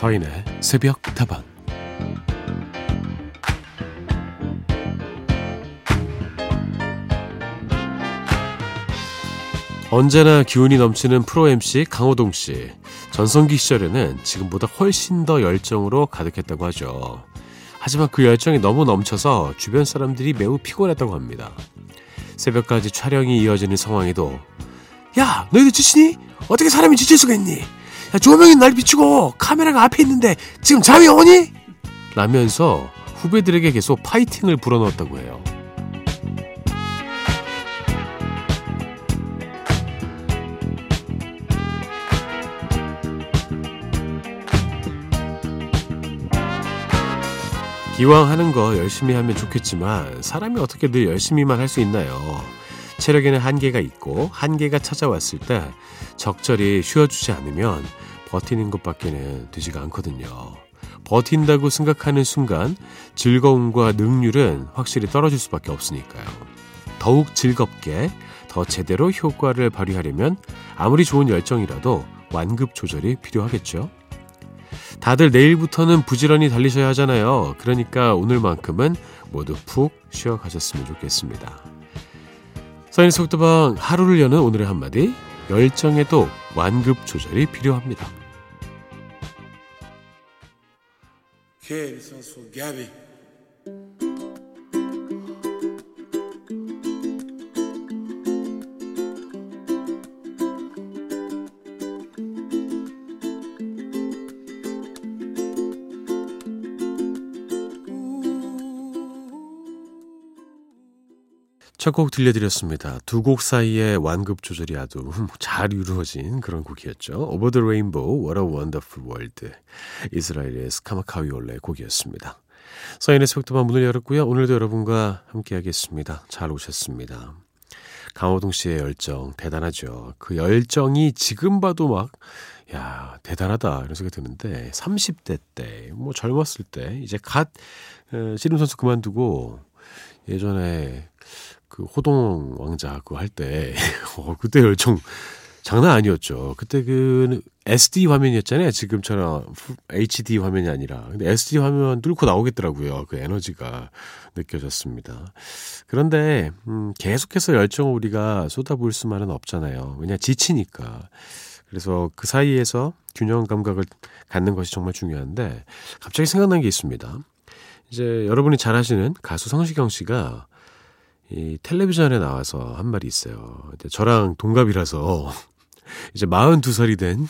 서인의 새벽 다방 언제나 기운이 넘치는 프로 MC 강호동 씨. 전성기 시절에는 지금보다 훨씬 더 열정으로 가득했다고 하죠. 하지만 그 열정이 너무 넘쳐서 주변 사람들이 매우 피곤했다고 합니다. 새벽까지 촬영이 이어지는 상황에도 야 너희들 지치니? 어떻게 사람이 지칠 수가 있니? 야, 조명이 날 비추고 카메라가 앞에 있는데 지금 잠이 오니? 라면서 후배들에게 계속 파이팅을 불어넣었다고 해요. 기왕 하는 거 열심히 하면 좋겠지만 사람이 어떻게 늘 열심히만 할 수 있나요? 체력에는 한계가 있고 한계가 찾아왔을 때 적절히 쉬어주지 않으면 버티는 것밖에는 되지가 않거든요. 버틴다고 생각하는 순간 즐거움과 능률은 확실히 떨어질 수밖에 없으니까요. 더욱 즐겁게 더 제대로 효과를 발휘하려면 아무리 좋은 열정이라도 완급 조절이 필요하겠죠. 다들 내일부터는 부지런히 달리셔야 하잖아요. 그러니까 오늘만큼은 모두 푹 쉬어 가셨으면 좋겠습니다. 서인 속도방 하루를 여는 오늘의 한마디 열정에도 완급 조절이 필요합니다. 첫 곡 들려드렸습니다. 두 곡 사이의 완급 조절이 아주 잘 이루어진 그런 곡이었죠. Over the Rainbow, What a Wonderful World. 이스라엘의 스카마카위올레 곡이었습니다. 서인의 속도만 문을 열었고요. 오늘도 여러분과 함께 하겠습니다. 잘 오셨습니다. 강호동 씨의 열정 대단하죠. 그 열정이 지금 봐도 막, 야, 대단하다. 이런 생각이 드는데, 30대 때, 뭐 젊었을 때, 이제 갓, 어, 씨름 선수 그만두고, 예전에 그 호동 왕자 그거 할 때, 어, 그때 열정 장난 아니었죠. 그때 그 SD 화면이었잖아요. 지금처럼 HD 화면이 아니라. 근데 SD 화면 뚫고 나오겠더라고요. 그 에너지가 느껴졌습니다. 그런데, 음, 계속해서 열정을 우리가 쏟아부을 수만은 없잖아요. 왜냐, 지치니까. 그래서 그 사이에서 균형 감각을 갖는 것이 정말 중요한데, 갑자기 생각난 게 있습니다. 이제 여러분이 잘 아시는 가수 성시경 씨가 이 텔레비전에 나와서 한 말이 있어요. 저랑 동갑이라서 이제 42살이 된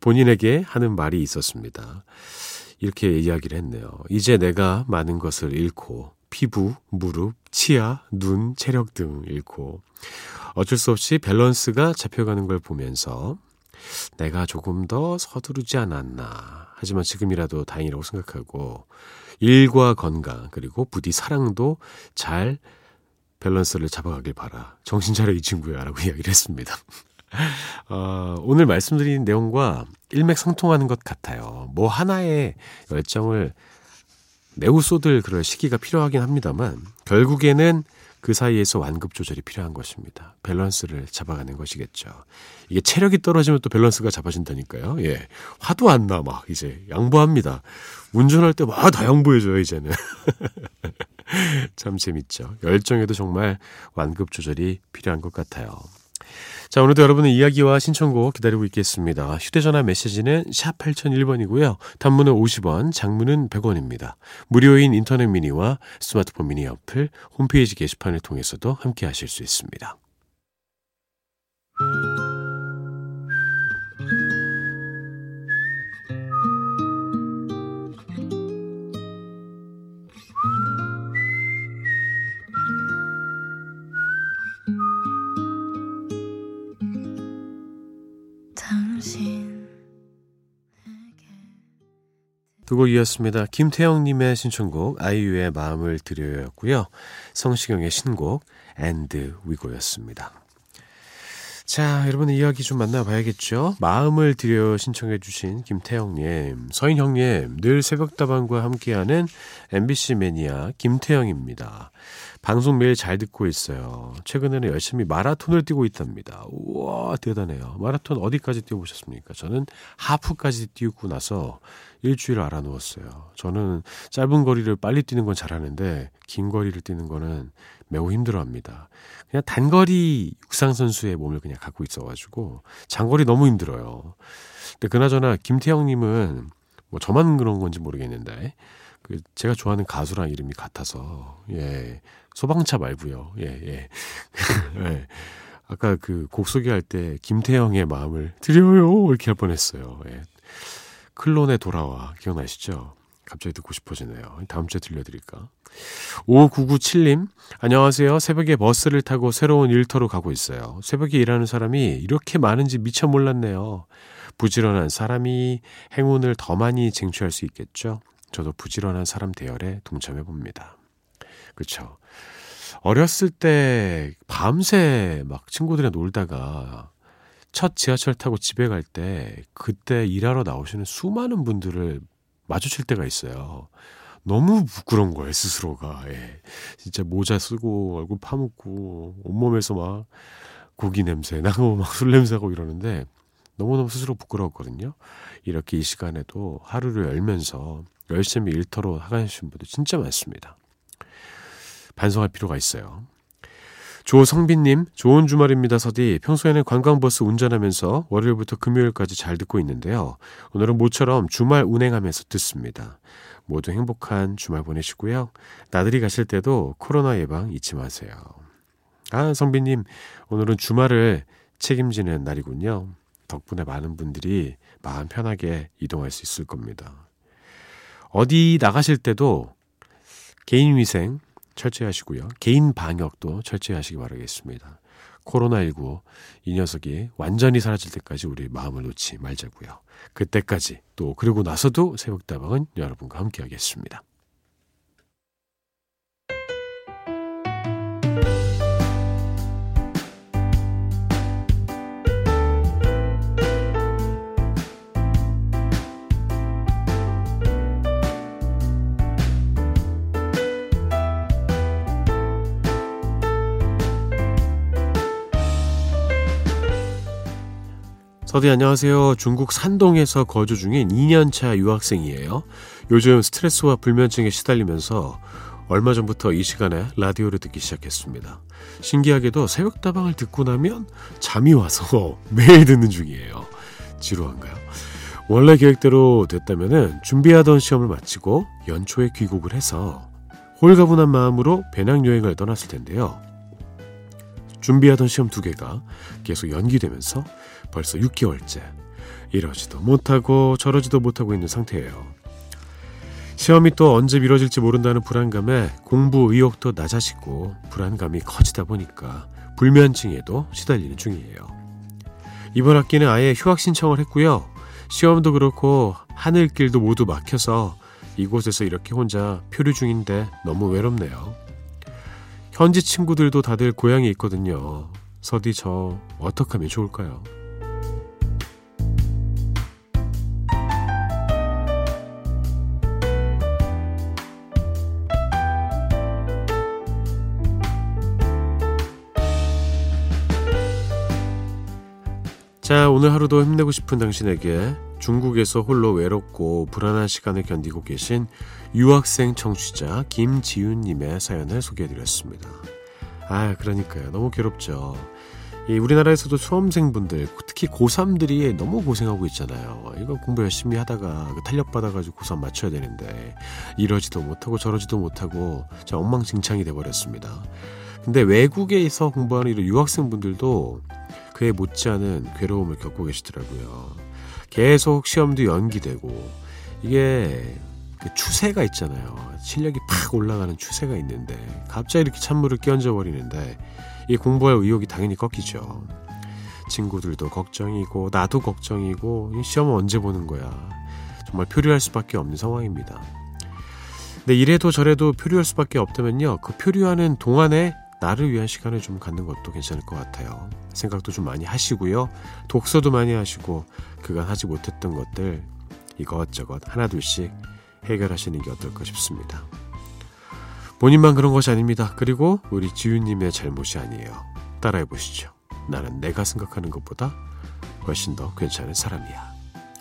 본인에게 하는 말이 있었습니다. 이렇게 이야기를 했네요. 이제 내가 많은 것을 잃고 피부, 무릎, 치아, 눈, 체력 등 잃고 어쩔 수 없이 밸런스가 잡혀가는 걸 보면서 내가 조금 더 서두르지 않았나. 하지만 지금이라도 다행이라고 생각하고 일과 건강 그리고 부디 사랑도 잘 밸런스를 잡아가길 바라. 정신 차려 이 친구야. 라고 이야기를 했습니다. 어, 오늘 말씀드린 내용과 일맥상통하는 것 같아요. 뭐 하나의 열정을 매우 쏟을 그럴 시기가 필요하긴 합니다만 결국에는 그 사이에서 완급 조절이 필요한 것입니다. 밸런스를 잡아가는 것이겠죠. 이게 체력이 떨어지면 또 밸런스가 잡아진다니까요. 예. 화도 안 나, 막, 이제, 양보합니다. 운전할 때 막 다 양보해줘요, 이제는. 참 재밌죠. 열정에도 정말 완급 조절이 필요한 것 같아요. 자, 오늘도 여러분의 이야기와 신청곡 기다리고 있겠습니다. 휴대전화 메시지는 샵 8001번이고요. 단문은 50원, 장문은 100원입니다. 무료인 인터넷 미니와 스마트폰 미니 어플, 홈페이지 게시판을 통해서도 함께 하실 수 있습니다. 두 곡이었습니다. 김태영님의 신청곡 아이유의 마음을 드려였고요. 성시경의 신곡 And We Go였습니다. 자, 여러분의 이야기 좀 만나봐야겠죠. 마음을 드려 신청해 주신 김태영님, 서인형님, 늘 새벽다방과 함께하는 MBC 매니아 김태영입니다. 방송 매일 잘 듣고 있어요. 최근에는 열심히 마라톤을 뛰고 있답니다. 우와, 대단해요. 마라톤 어디까지 뛰어보셨습니까? 저는 하프까지 뛰고 나서 일주일 알아 누웠어요. 저는 짧은 거리를 빨리 뛰는 건 잘하는데 긴 거리를 뛰는 거는 매우 힘들어합니다. 그냥 단거리 육상 선수의 몸을 그냥 갖고 있어가지고 장거리 너무 힘들어요. 근데 그나저나 김태형님은 뭐 저만 그런 건지 모르겠는데 그 제가 좋아하는 가수랑 이름이 같아서 예 소방차 말고요 예 예 예. 아까 그 곡 소개할 때 김태형의 마음을 드려요 이렇게 할 뻔했어요. 예. 클론의 돌아와 기억나시죠? 갑자기 듣고 싶어지네요. 다음 주에 들려드릴까? 5997님, 안녕하세요. 새벽에 버스를 타고 새로운 일터로 가고 있어요. 새벽에 일하는 사람이 이렇게 많은지 미처 몰랐네요. 부지런한 사람이 행운을 더 많이 쟁취할 수 있겠죠? 저도 부지런한 사람 대열에 동참해 봅니다. 그쵸. 어렸을 때 밤새 막 친구들이랑 놀다가 첫 지하철 타고 집에 갈 때 그때 일하러 나오시는 수많은 분들을 마주칠 때가 있어요. 너무 부끄러운 거예요, 스스로가. 예. 진짜 모자 쓰고 얼굴 파묻고 온몸에서 막 고기 냄새 나고 막 술 냄새하고 이러는데 너무너무 스스로 부끄러웠거든요. 이렇게 이 시간에도 하루를 열면서 열심히 일터로 하가신 분들 진짜 많습니다. 반성할 필요가 있어요. 조성빈님, 좋은 주말입니다, 서디. 평소에는 관광버스 운전하면서 월요일부터 금요일까지 잘 듣고 있는데요. 오늘은 모처럼 주말 운행하면서 듣습니다. 모두 행복한 주말 보내시고요. 나들이 가실 때도 코로나 예방 잊지 마세요. 아, 성빈님, 오늘은 주말을 책임지는 날이군요. 덕분에 많은 분들이 마음 편하게 이동할 수 있을 겁니다. 어디 나가실 때도 개인 위생 철저히 하시고요. 개인 방역도 철저히 하시기 바라겠습니다. 코로나19 이 녀석이 완전히 사라질 때까지 우리 마음을 놓지 말자고요. 그때까지 또 그리고 나서도 새벽다방은 여러분과 함께 하겠습니다. 서디 안녕하세요. 중국 산동에서 거주 중인 2년차 유학생이에요. 요즘 스트레스와 불면증에 시달리면서 얼마 전부터 이 시간에 라디오를 듣기 시작했습니다. 신기하게도 새벽다방을 듣고 나면 잠이 와서 매일 듣는 중이에요. 지루한가요? 원래 계획대로 됐다면 준비하던 시험을 마치고 연초에 귀국을 해서 홀가분한 마음으로 배낭여행을 떠났을 텐데요. 준비하던 시험 두 개가 계속 연기되면서 벌써 6개월째 이러지도 못하고 저러지도 못하고 있는 상태예요. 시험이 또 언제 미뤄질지 모른다는 불안감에 공부 의욕도 낮아지고 불안감이 커지다 보니까 불면증에도 시달리는 중이에요. 이번 학기는 아예 휴학 신청을 했고요. 시험도 그렇고 하늘길도 모두 막혀서 이곳에서 이렇게 혼자 표류 중인데 너무 외롭네요. 현지 친구들도 다들 고향에 있거든요. 서디 저 어떻게 하면 좋을까요? 자, 오늘 하루도 힘내고 싶은 당신에게 중국에서 홀로 외롭고 불안한 시간을 견디고 계신 유학생 청취자 김지윤님의 사연을 소개해드렸습니다. 아, 그러니까요. 너무 괴롭죠. 이 우리나라에서도 수험생분들, 특히 고3들이 너무 고생하고 있잖아요. 이거 공부 열심히 하다가 그 탄력받아가지고 고3 맞춰야 되는데, 이러지도 못하고 저러지도 못하고, 자, 엉망진창이 돼버렸습니다. 근데 외국에서 공부하는 이런 유학생분들도 그에 못지않은 괴로움을 겪고 계시더라고요. 계속 시험도 연기되고 이게 그 추세가 있잖아요. 실력이 팍 올라가는 추세가 있는데 갑자기 이렇게 찬물을 끼얹어 버리는데 이 공부할 의욕이 당연히 꺾이죠. 친구들도 걱정이고 나도 걱정이고 이 시험은 언제 보는 거야. 정말 표류할 수밖에 없는 상황입니다. 근데 이래도 저래도 표류할 수밖에 없다면요. 그 표류하는 동안에 나를 위한 시간을 좀 갖는 것도 괜찮을 것 같아요. 생각도 좀 많이 하시고요. 독서도 많이 하시고 그간 하지 못했던 것들 이것저것 하나둘씩 해결하시는 게 어떨까 싶습니다. 본인만 그런 것이 아닙니다. 그리고 우리 지윤님의 잘못이 아니에요. 따라해 보시죠. 나는 내가 생각하는 것보다 훨씬 더 괜찮은 사람이야.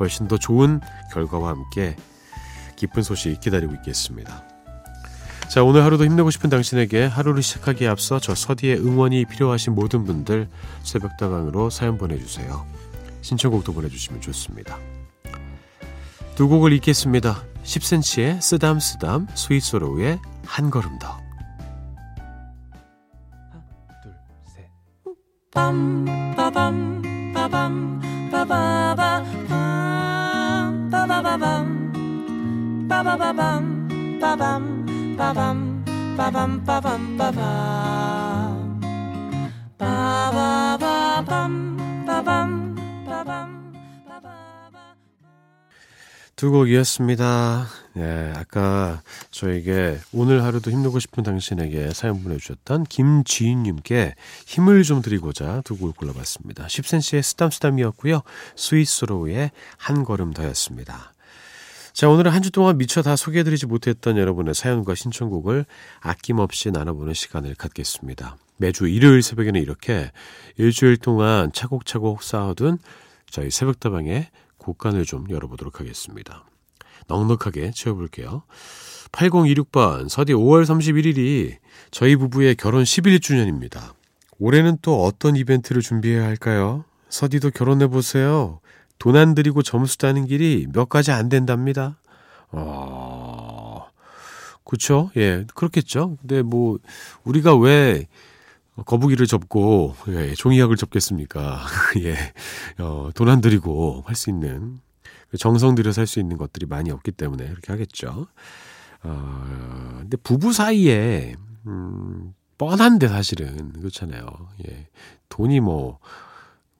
훨씬 더 좋은 결과와 함께 기쁜 소식 기다리고 있겠습니다. 자, 오늘 하루도 힘내고 싶은 당신에게 하루를 시작하기에 앞서 저 서디의 응원이 필요하신 모든 분들 새벽다방으로 사연 보내주세요. 신청곡도 보내주시면 좋습니다. 두 곡을 읽겠습니다. 10cm의 쓰담쓰담, 스윗소로우의 한 걸음 더. 하나, 둘, 셋. 빰, 빠밤, 빠밤, 빠바바, 빰, 빠바바밤, 빠바바밤, 빠밤. 빠밤 빠밤 빠밤 빠밤 빠바바밤 빠밤 빠밤 두 곡이었습니다. 예, 아까 저에게 오늘 하루도 힘내고 싶은 당신에게 사연 보내주셨던 김지인님께 힘을 좀 드리고자 두 곡을 골라봤습니다. 10cm의 쓰담쓰담이었고요. 스위스로우의 한 걸음 더였습니다. 자, 오늘은 한 주 동안 미처 다 소개해드리지 못했던 여러분의 사연과 신청곡을 아낌없이 나눠보는 시간을 갖겠습니다. 매주 일요일 새벽에는 이렇게 일주일 동안 차곡차곡 쌓아둔 저희 새벽다방의 곡간을 좀 열어보도록 하겠습니다. 넉넉하게 채워볼게요. 8026번, 서디 5월 31일이 저희 부부의 결혼 11주년입니다. 올해는 또 어떤 이벤트를 준비해야 할까요? 서디도 결혼해보세요. 돈 안 들이고 점수 따는 길이 몇 가지 안 된답니다. 어, 그쵸? 예, 그렇겠죠. 근데 뭐, 우리가 왜 거북이를 접고, 예, 종이약을 접겠습니까? 예, 어, 돈 안 들이고 할 수 있는, 정성 들여서 할 수 있는 것들이 많이 없기 때문에 그렇게 하겠죠. 어, 근데 부부 사이에, 음, 뻔한데 사실은, 그렇잖아요. 예, 돈이 뭐,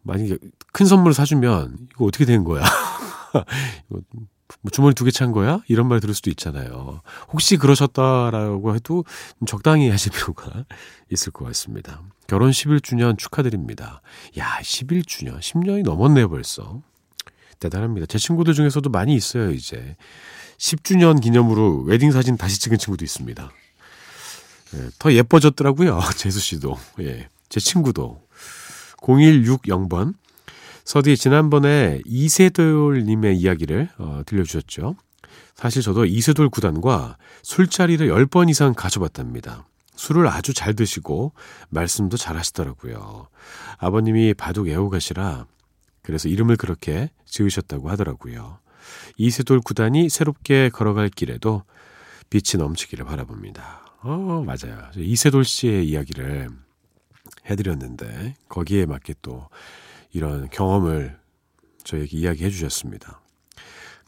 만약에 큰 선물을 사주면 이거 어떻게 된 거야? 뭐 주머니 두 개 찬 거야? 이런 말 들을 수도 있잖아요. 혹시 그러셨다라고 해도 적당히 하실 필요가 있을 것 같습니다. 결혼 11주년 축하드립니다. 야, 11주년. 10년이 넘었네요, 벌써. 대단합니다. 제 친구들 중에서도 많이 있어요, 이제. 10주년 기념으로 웨딩 사진 다시 찍은 친구도 있습니다. 예, 더 예뻐졌더라고요, 재수 씨도. 예, 제 친구도. 0160번. 서디 지난번에 이세돌님의 이야기를 어, 들려주셨죠. 사실 저도 이세돌 구단과 술자리를 10번 이상 가져봤답니다. 술을 아주 잘 드시고 말씀도 잘 하시더라고요. 아버님이 바둑 애호가시라 그래서 이름을 그렇게 지으셨다고 하더라고요. 이세돌 구단이 새롭게 걸어갈 길에도 빛이 넘치기를 바라봅니다. 어, 맞아요. 이세돌 씨의 이야기를 해드렸는데 거기에 맞게 또 이런 경험을 저에게 이야기해 주셨습니다.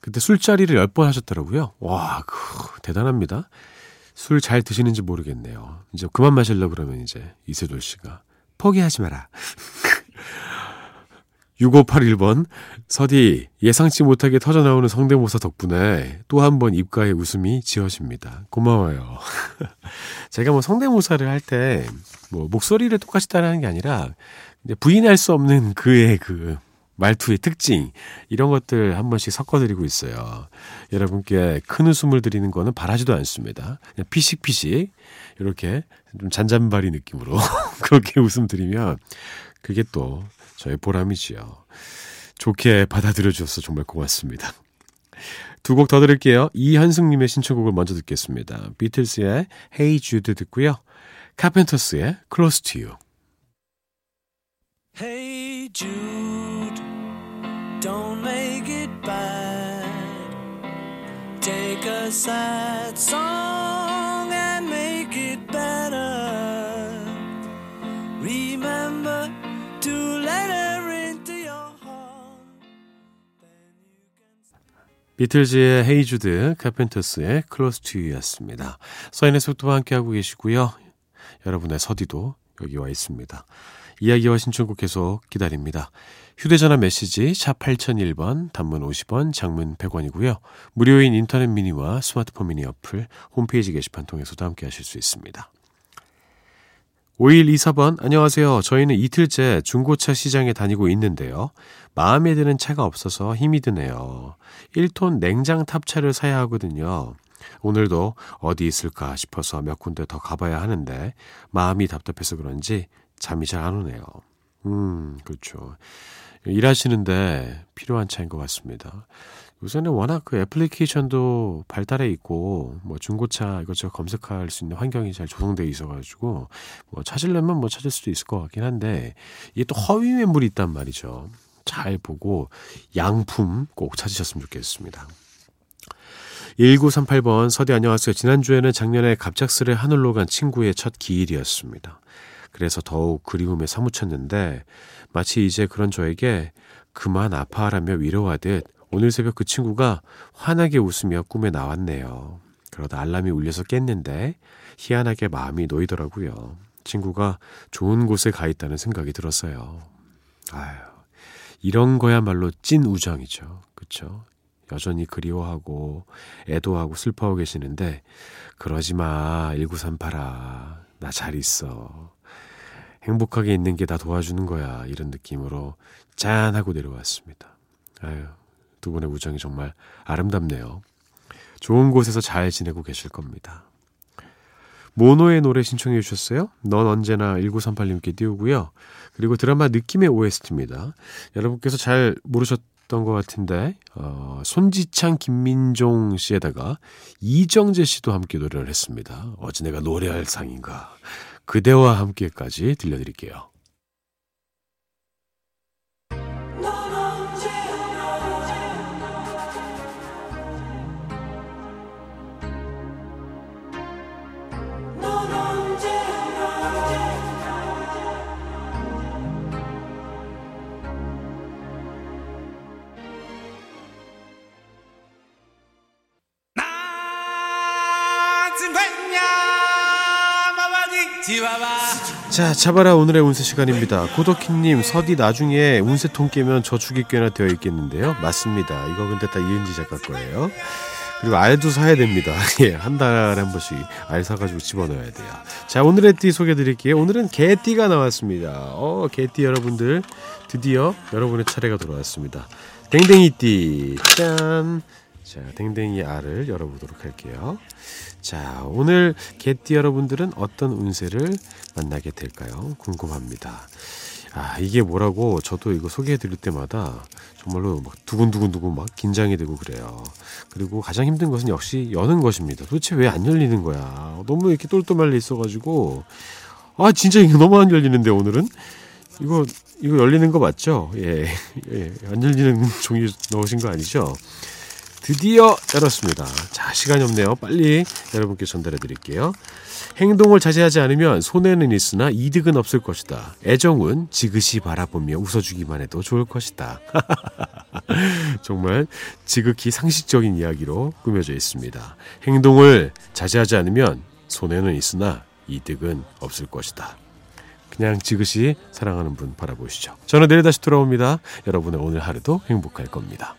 그때 술자리를 10번 하셨더라고요. 와, 그, 대단합니다. 술 잘 드시는지 모르겠네요. 이제 그만 마실려 그러면 이제 이세돌 씨가 포기하지 마라. 6581번 서디 예상치 못하게 터져나오는 성대모사 덕분에 또 한 번 입가에 웃음이 지어집니다. 고마워요. 제가 뭐 성대모사를 할 때 뭐 목소리를 똑같이 따라하는 게 아니라 부인할 수 없는 그의 그 말투의 특징 이런 것들 한 번씩 섞어드리고 있어요. 여러분께 큰 웃음을 드리는 거는 바라지도 않습니다. 그냥 피식피식 이렇게 좀 잔잔바리 느낌으로 그렇게 웃음 드리면 그게 또 저의 보람이지요. 좋게 받아들여 주셔서 정말 고맙습니다. 두 곡 더 들을게요. 이현승님의 신청곡을 먼저 듣겠습니다. 비틀스의 Hey Jude 듣고요. 카펜터스의 Close to You. Hey Jude, don't make it bad. Take a sad song 비틀즈의 Hey Jude, 카펜터스의 Close to You였습니다. 서인의 속도와 함께하고 계시고요. 여러분의 서디도 여기 와 있습니다. 이야기와 신청곡 계속 기다립니다. 휴대전화 메시지 샵 8001번, 단문 50원, 장문 100원이고요. 무료인 인터넷 미니와 스마트폰 미니 어플, 홈페이지 게시판 통해서도 함께 하실 수 있습니다. 5124번, 안녕하세요. 저희는 이틀째 중고차 시장에 다니고 있는데요. 마음에 드는 차가 없어서 힘이 드네요. 1톤 냉장 탑차를 사야 하거든요. 오늘도 어디 있을까 싶어서 몇 군데 더 가봐야 하는데 마음이 답답해서 그런지 잠이 잘 안 오네요. 음, 그렇죠. 일하시는데 필요한 차인 것 같습니다. 요새는 워낙 그 애플리케이션도 발달해 있고 뭐 중고차 이것저것 검색할 수 있는 환경이 잘 조성돼 있어가지고 뭐 찾으려면 뭐 찾을 수도 있을 것 같긴 한데 이게 또 허위 매물이 있단 말이죠. 잘 보고 양품 꼭 찾으셨으면 좋겠습니다. 1938번 서디 안녕하세요. 지난주에는 작년에 갑작스레 하늘로 간 친구의 첫 기일이었습니다. 그래서 더욱 그리움에 사무쳤는데 마치 이제 그런 저에게 그만 아파하라며 위로하듯 오늘 새벽 그 친구가 환하게 웃으며 꿈에 나왔네요. 그러다 알람이 울려서 깼는데 희한하게 마음이 놓이더라고요. 친구가 좋은 곳에 가 있다는 생각이 들었어요. 아유, 이런 거야말로 찐 우정이죠. 그쵸? 여전히 그리워하고 애도하고 슬퍼하고 계시는데 그러지 마. 1938아. 나 잘 있어. 행복하게 있는 게 다 도와주는 거야. 이런 느낌으로 짠 하고 내려왔습니다. 아유, 두 분의 우정이 정말 아름답네요. 좋은 곳에서 잘 지내고 계실 겁니다. 모노의 노래 신청해 주셨어요. 넌 언제나 1938님께 띄우고요. 그리고 드라마 느낌의 OST입니다. 여러분께서 잘 모르셨던 것 같은데 어, 손지창, 김민종 씨에다가 이정재 씨도 함께 노래를 했습니다. 어찌 내가 노래할 상인가. 그대와 함께까지 들려드릴게요. 자, 잡아라 오늘의 운세 시간입니다. 고덕희님, 서디 나중에 운세통 깨면 저 죽일 꽤나 되어 있겠는데요. 맞습니다. 이거 근데 다 이은지 작가 거예요. 그리고 알도 사야 됩니다. 예, 한 달에 한 번씩 알 사가지고 집어넣어야 돼요. 자, 오늘의 띠 소개해 드릴게요. 오늘은 개띠가 나왔습니다. 어, 개띠 여러분들, 드디어 여러분의 차례가 돌아왔습니다. 댕댕이띠, 짠! 자, 댕댕이 알을 열어보도록 할게요. 자, 오늘 개띠 여러분들은 어떤 운세를 만나게 될까요? 궁금합니다. 아, 이게 뭐라고 저도 이거 소개해 드릴 때마다 정말로 막 두근두근두근 막 긴장이 되고 그래요. 그리고 가장 힘든 것은 역시 여는 것입니다. 도대체 왜 안 열리는 거야? 너무 이렇게 똘똘 말려 있어가지고, 아, 진짜 이거 너무 안 열리는데, 오늘은? 이거, 이거 열리는 거 맞죠? 예, 예, 안 열리는 종이 넣으신 거 아니죠? 드디어 열었습니다. 자, 시간이 없네요. 빨리 여러분께 전달해 드릴게요. 행동을 자제하지 않으면 손해는 있으나 이득은 없을 것이다. 애정은 지그시 바라보며 웃어주기만 해도 좋을 것이다. 정말 지극히 상식적인 이야기로 꾸며져 있습니다. 행동을 자제하지 않으면 손해는 있으나 이득은 없을 것이다. 그냥 지그시 사랑하는 분 바라보시죠. 저는 내일 다시 돌아옵니다. 여러분의 오늘 하루도 행복할 겁니다.